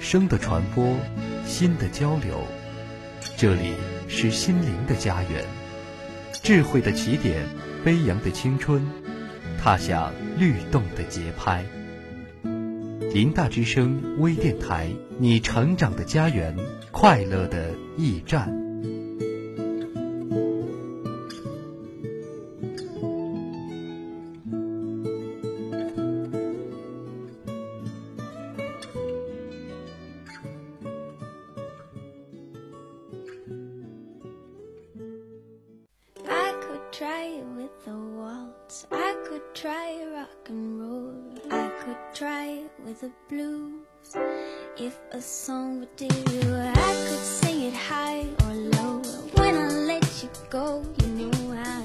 声的传播，心的交流。这里是心灵的家园，智慧的起点，飞扬的青春，踏响律动的节拍。林大之声微电台，你成长的家园，快乐的驿站。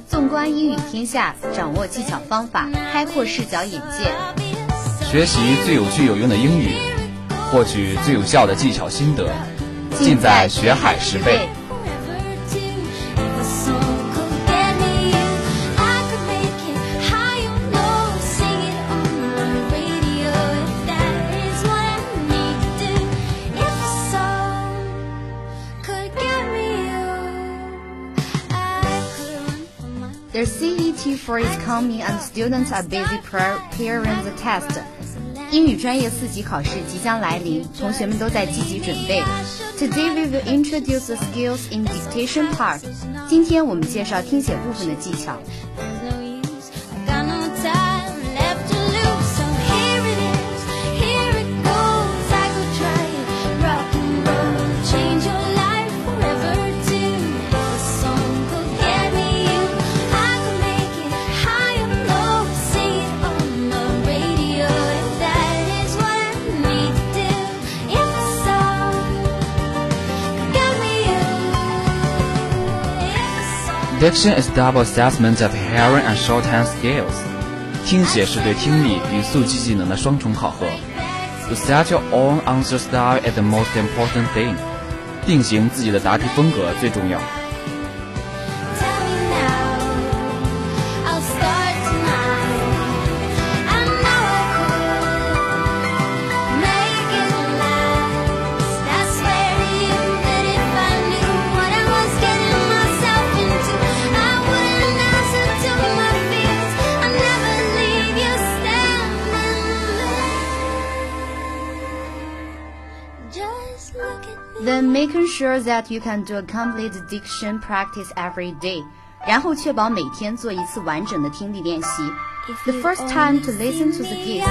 纵观英语天下，掌握技巧方法，开阔视角眼界，学习最有趣有用的英语，获取最有效的技巧心得，尽在学海十倍。The CET for is coming and students are busy preparing the test. 英语专业四级考试即将来临，同学们都在积极准备。Today we will introduce the skills in dictation part. 今天我们介绍听写部分的技巧。 Diction is double assessment of hearing and shorthand skills。听写是对听力与速记技能的双重考核。To set your own answer style is the most important thing。定型自己的答题风格最重要。 Then making sure that you can do a complete diction practice every day，然后确保每天做一次完整的听力练习。The first time to listen to the gist，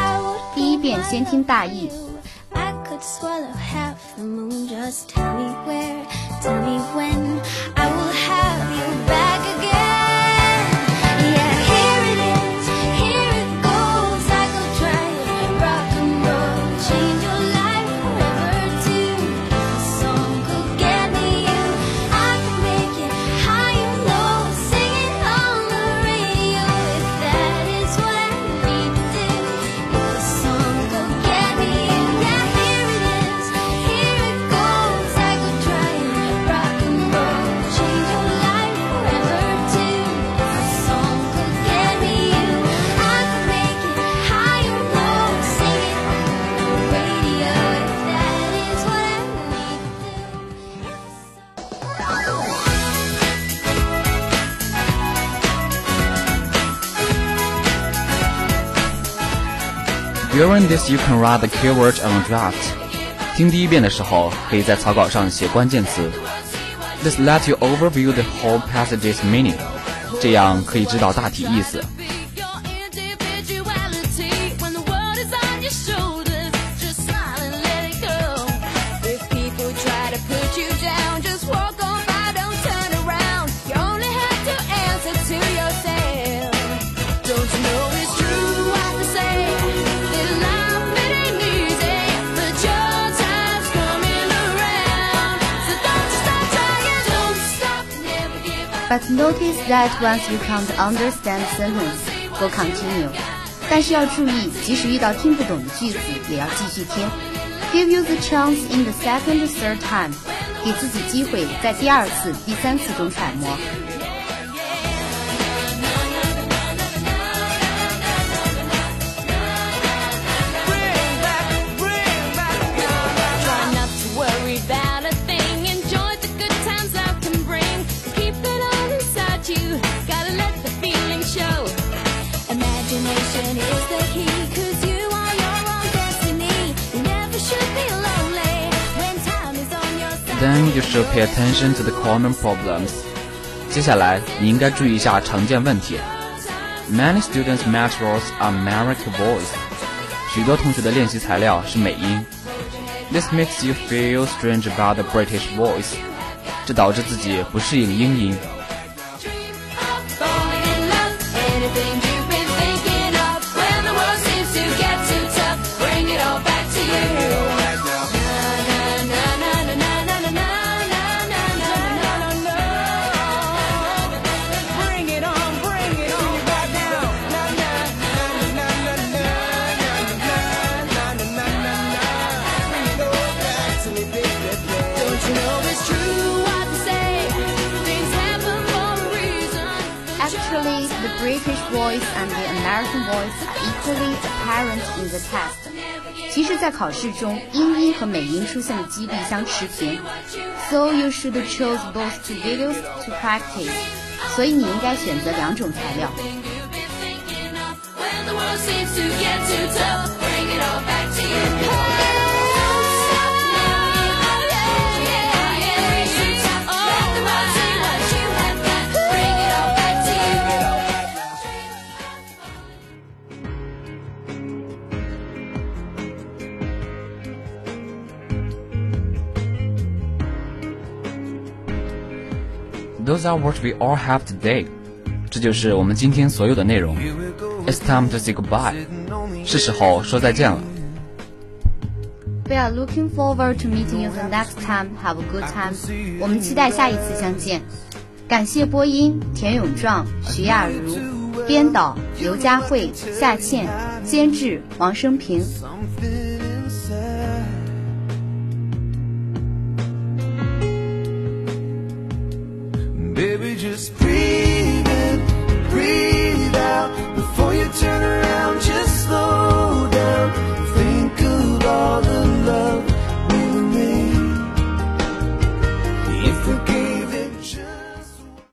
第一遍先听大意。 During this, you can write the keyword on a draft. 听第一遍的时候，可以在草稿上写关键词。This let you overview the whole passage's meaning. 这样可以知道大体意思。 But notice that once you can't understand sentence, go continue. 但是要注意，即使遇到听不懂的句子，也要继续听。Give you the chance in the second, third time. 给自己机会，在第二次、第三次中揣摩。Imagination is the key, Then you should pay attention to the common problems. 接下来你应该注意一下常见问题。Many students' materials are American voice. 许多同学的练习材料是美音。This makes you feel strange about the British voice. 这导致自己不适应英音。the British voice and the American voice are equally apparent in the test. 其实，在考试中，英音和美音出现的几率相持平。So you should choose both two videos to practice. 所以你应该选择两种材料。 Those are what we all have today. 这就是我们今天所有的内容。It's time to say goodbye. 是时候说再见了。We are looking forward to meeting you the next time. Have a good time. 我们期待下一次相见。感谢播音田永壮、徐亚茹，编导刘佳慧、夏倩，监制王生平。Baby,